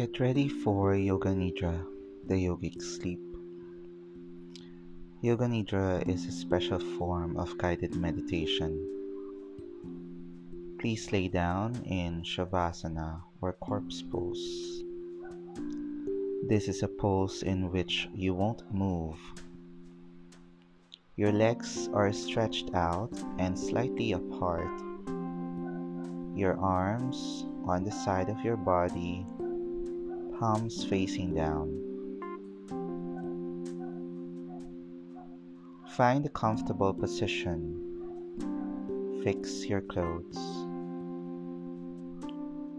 Get ready for Yoga Nidra, the yogic sleep. Yoga Nidra is a special form of guided meditation. Please lay down in Shavasana or corpse pose. This is a pose in which you won't move. Your legs are stretched out and slightly apart. Your arms on the side of your body palms facing down. Find a comfortable position. Fix your clothes.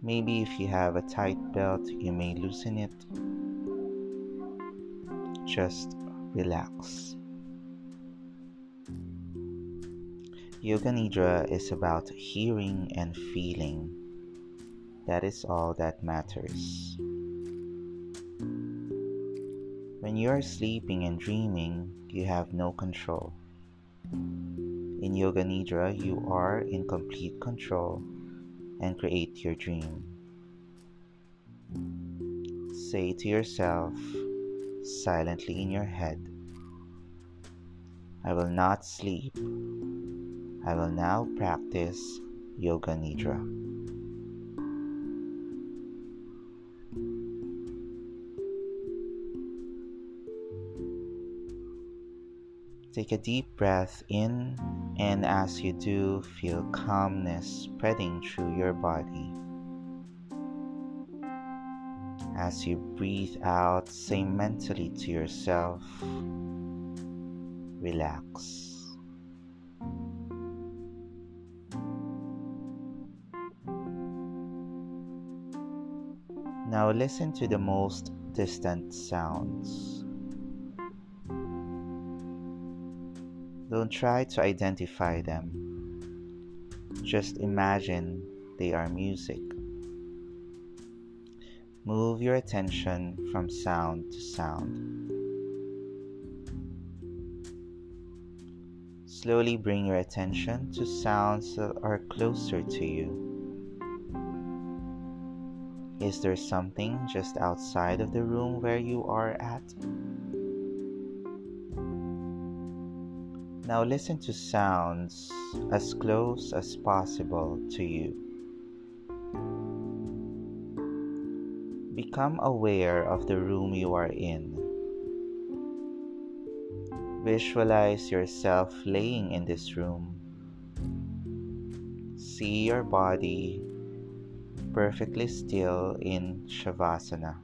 Maybe if you have a tight belt, you may loosen it. Just relax. Yoga Nidra is about hearing and feeling. That is all that matters. When you are sleeping and dreaming, you have no control. In Yoga Nidra, you are in complete control and create your dream. Say to yourself, silently in your head, I will not sleep. I will now practice Yoga Nidra. Take a deep breath in, and as you do, feel calmness spreading through your body. As you breathe out, say mentally to yourself, relax. Now listen to the most distant sounds. Don't try to identify them. Just imagine they are music. Move your attention from sound to sound. Slowly bring your attention to sounds that are closer to you. Is there something just outside of the room where you are at? Now listen to sounds as close as possible to you. Become aware of the room you are in. Visualize yourself laying in this room. See your body perfectly still in Shavasana.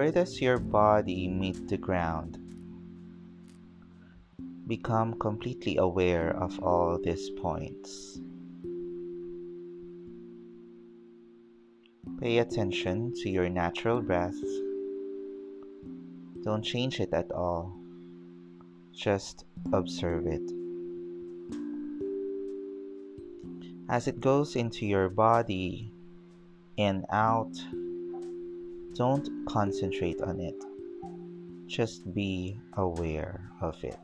Where does your body meet the ground? Become completely aware of all these points. Pay attention to your natural breath. Don't change it at all. Just observe it. As it goes into your body and out, don't concentrate on it. Just be aware of it.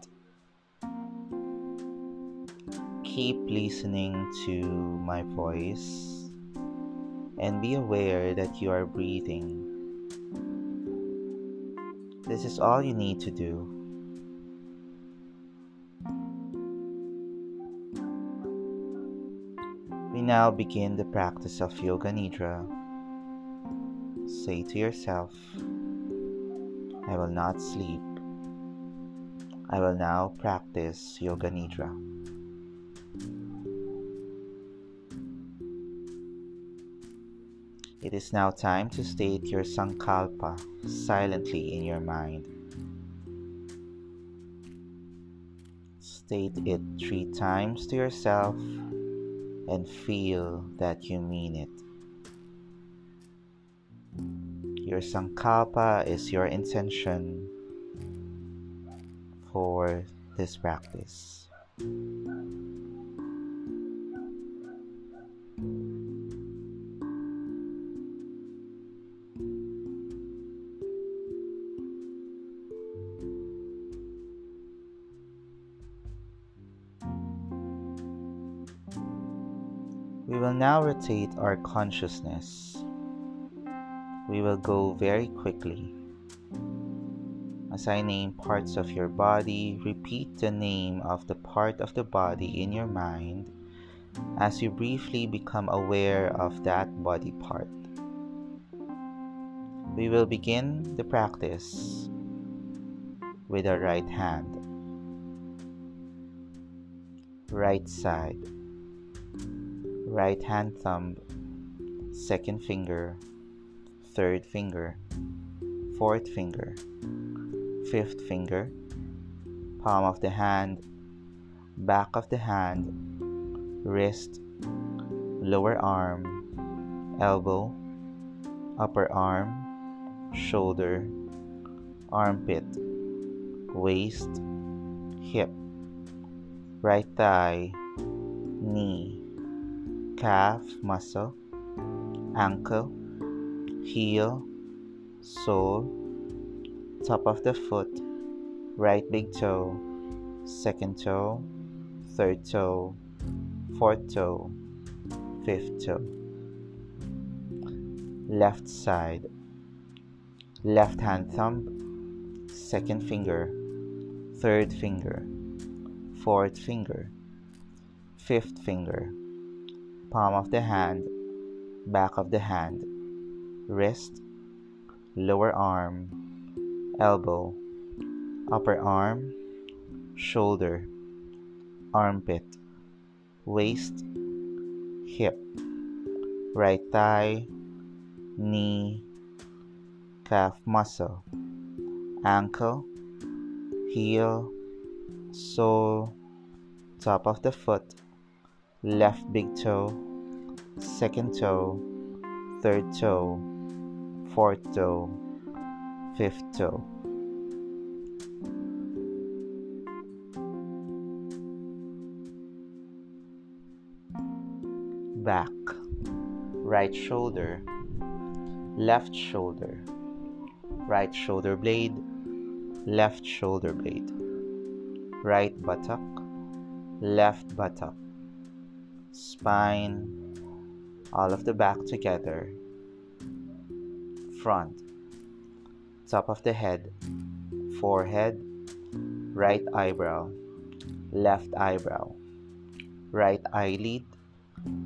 Keep listening to my voice and be aware that you are breathing. This is all you need to do. We now begin the practice of Yoga Nidra say to yourself, I will not sleep. I will now practice Yoga Nidra. It is now time to state your Sankalpa silently in your mind. State it three times to yourself and feel that you mean it. Your Sankalpa is your intention for this practice. We will now rotate our consciousness. We will go very quickly. As I name parts of your body, repeat the name of the part of the body in your mind as you briefly become aware of that body part. We will begin the practice with our right hand, right side, right hand thumb, second finger, third finger, fourth finger, fifth finger, palm of the hand, back of the hand, wrist, lower arm, elbow, upper arm, shoulder, armpit, waist, hip, right thigh, knee, calf muscle, ankle, heel, sole, top of the foot, right big toe, second toe, third toe, fourth toe, fifth toe. Left side, left hand thumb, second finger, third finger, fourth finger, fifth finger, palm of the hand, back of the hand, wrist, lower arm, elbow, upper arm, shoulder, armpit, waist, hip, right thigh, knee, calf muscle, ankle, heel, sole, top of the foot, left big toe, second toe, third toe, fourth toe, fifth toe. Back, right shoulder, left shoulder. Right shoulder blade, left shoulder blade, right buttock, left buttock, spine, all of the back together, front, top of the head, forehead, right eyebrow, left eyebrow, right eyelid,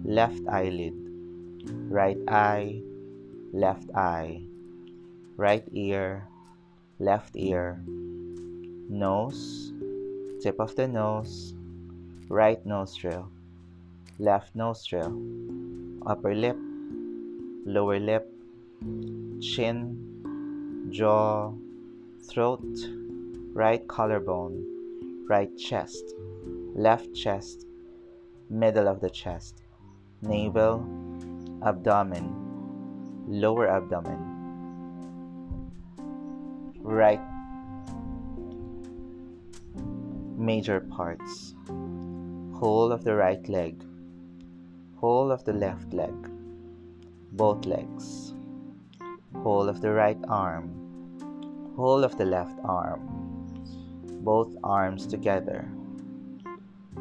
left eyelid, right eye, left eye right ear, left ear, nose, tip of the nose, right nostril, left nostril, upper lip, lower lip, chin, jaw, throat, right collarbone, right chest, left chest, middle of the chest, navel, abdomen, lower abdomen right major parts whole of the right leg whole of the left leg both legs whole of the right arm whole of the left arm both arms together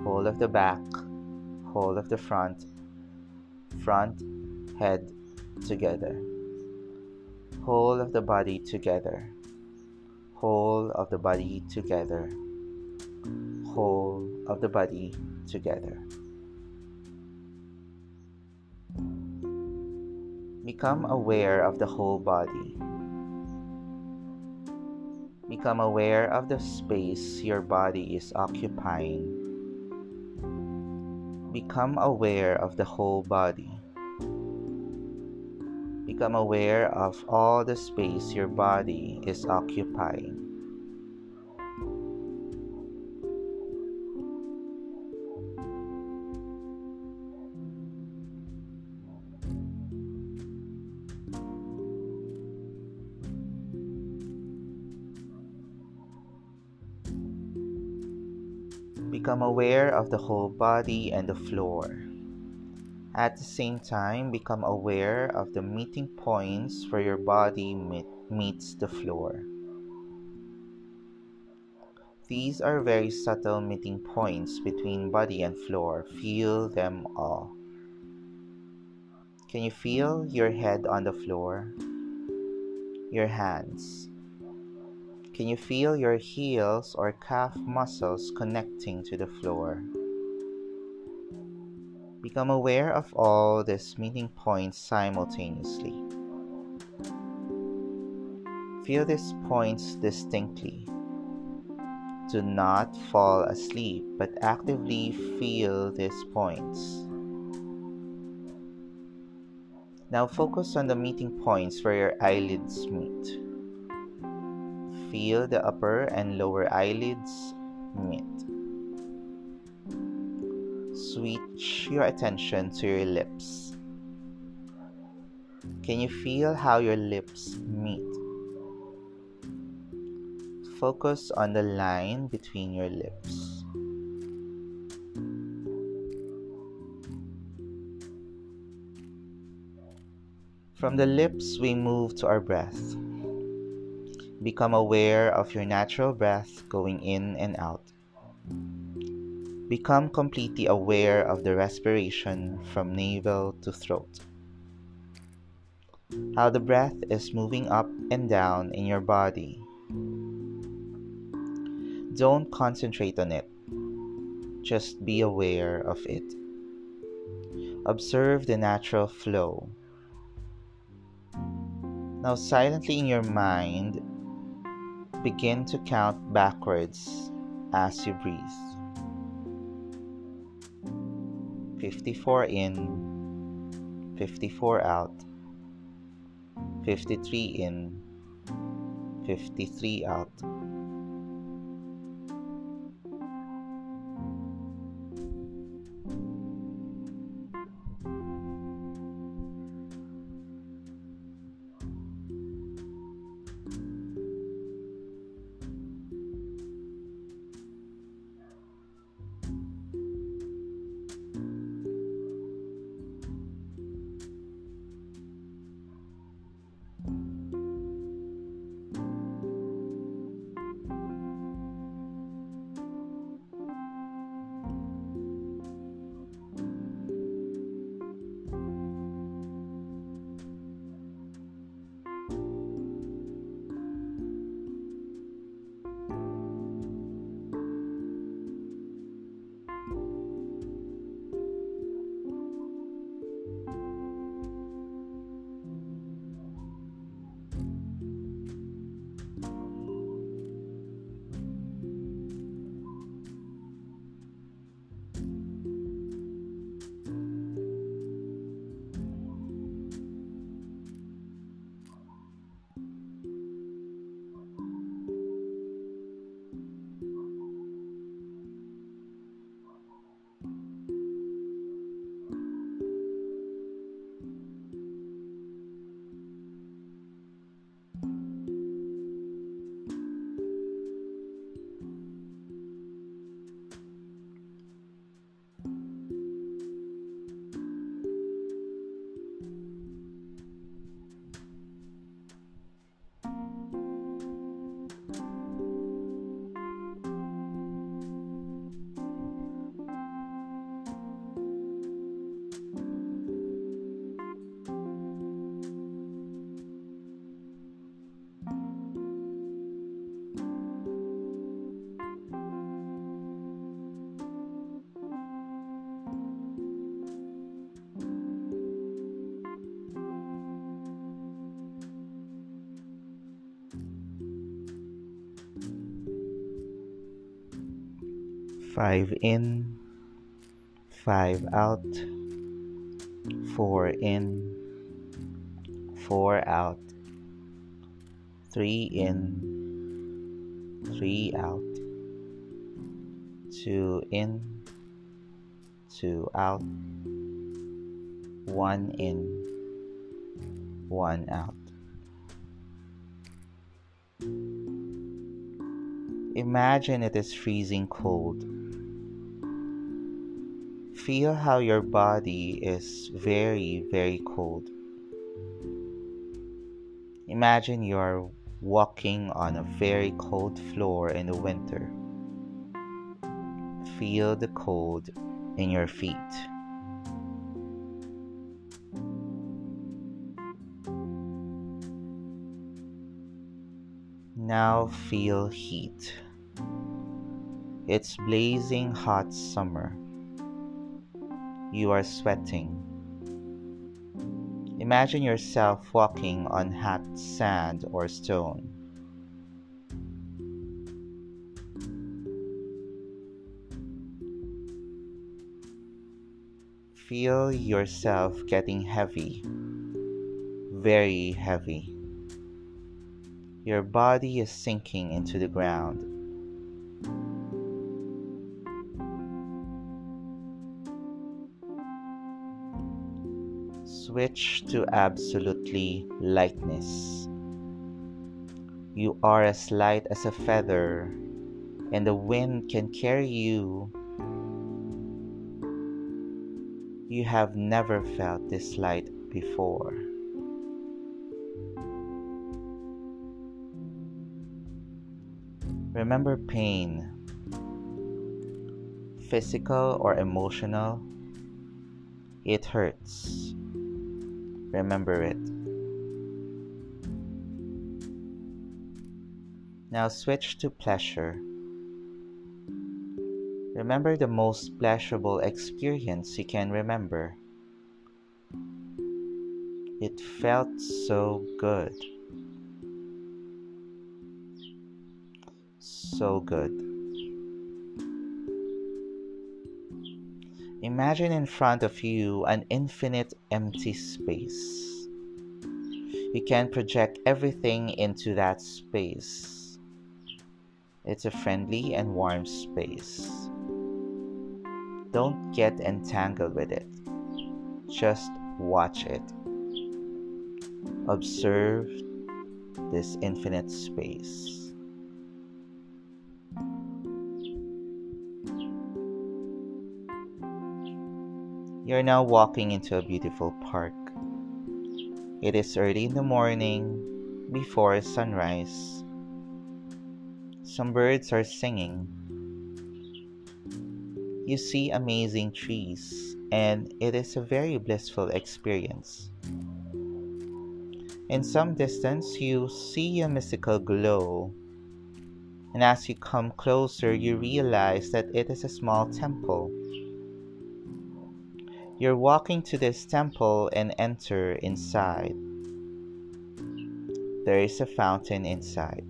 whole of the back whole of the front front head together whole of the body together whole of the body together, whole of the body together. Become aware of the whole body. Become aware of the space your body is occupying. Become aware of the whole body. Become aware of all the space your body is occupying. Become aware of the whole body and the floor. At the same time, become aware of the meeting points where your body meet, meets the floor. These are very subtle meeting points between body and floor. Feel them all. Can you feel your head on the floor? Your hands. Can you feel your heels or calf muscles connecting to the floor? Become aware of all these meeting points simultaneously. Feel these points distinctly. Do not fall asleep, but actively feel these points. Now focus on the meeting points where your eyelids meet. Feel the upper and lower eyelids meet. Switch your attention to your lips. Can you feel how your lips meet? Focus on the line between your lips. From the lips, we move to our breath. Become aware of your natural breath going in and out. Become completely aware of the respiration from navel to throat. How the breath is moving up and down in your body. Don't concentrate on it, just be aware of it. Observe the natural flow. Now, silently in your mind, Begin to count backwards as you breathe. 54 in, 54 out, 53 in, 53 out. Five in, five out, four in, four out, three in, three out, two in, two out, one in, one out. Imagine it is freezing cold feel how your body is very, very cold. Imagine you're walking on a very cold floor in the winter. Feel the cold in your feet. Now feel heat. It's blazing hot summer. You are sweating. Imagine yourself walking on hot sand or stone. Feel yourself getting heavy, very heavy. Your body is sinking into the ground. Switch to absolutely lightness. You are as light as a feather, and the wind can carry you. You have never felt this light before. Remember pain, physical or emotional. It hurts. Remember it. Now switch to pleasure. Remember the most pleasurable experience you can remember. It felt so good. So good. Imagine in front of you an infinite empty space. You can project everything into that space. It's a friendly and warm space. Don't get entangled with it. Just watch it. Observe this infinite space. You're now walking into a beautiful park. It is early in the morning, before sunrise. Some birds are singing. You see amazing trees, and it is a very blissful experience. In some distance, you see a mystical glow, and as you come closer, you realize that it is a small temple. You're walking to this temple and enter inside. There is a fountain inside.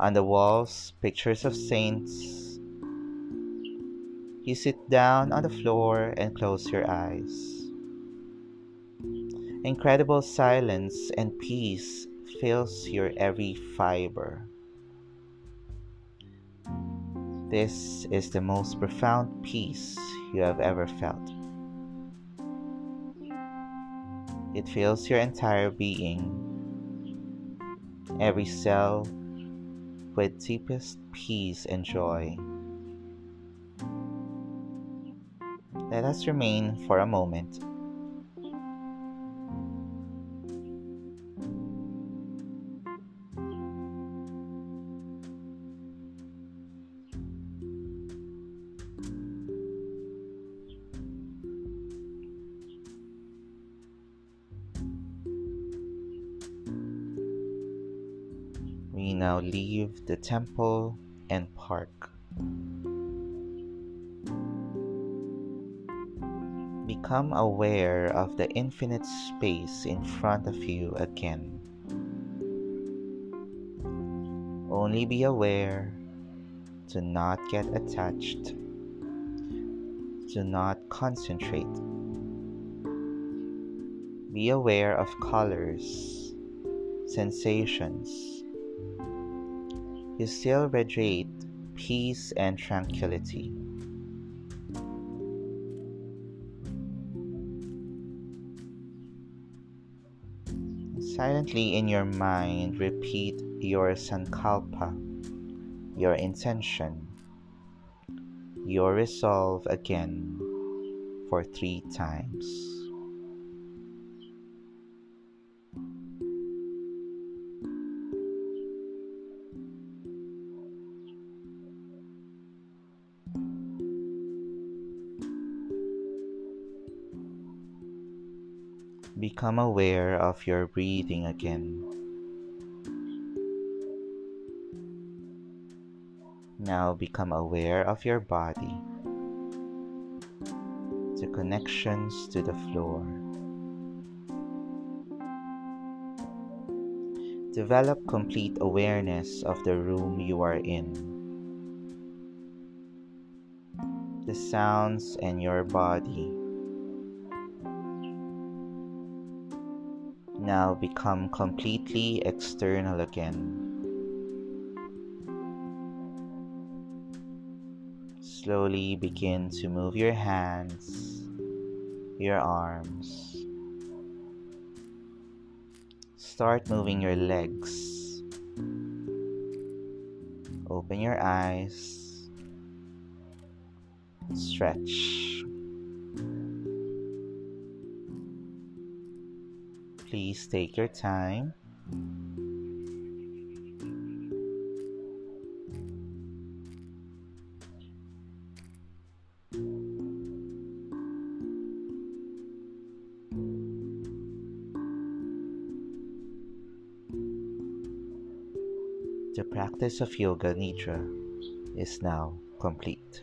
On the walls, pictures of saints. You sit down on the floor and close your eyes. Incredible silence and peace fills your every fiber. This is the most profound peace you have ever felt. It fills your entire being, every cell, with deepest peace and joy. Let us remain for a moment now leave the temple and park. Become aware of the infinite space in front of you again. Only be aware to not get attached. Do not concentrate. Be aware of colors, sensations, you still radiate peace and tranquility. Silently in your mind, repeat your sankalpa, your intention, your resolve again for three times. become aware of your breathing again. Now become aware of your body, the connections to the floor. Develop complete awareness of the room you are in. the sounds and your body. Now become completely external again. Slowly begin to move your hands, your arms. Start moving your legs. Open your eyes. Stretch. Please take your time. The practice of Yoga Nidra is now complete.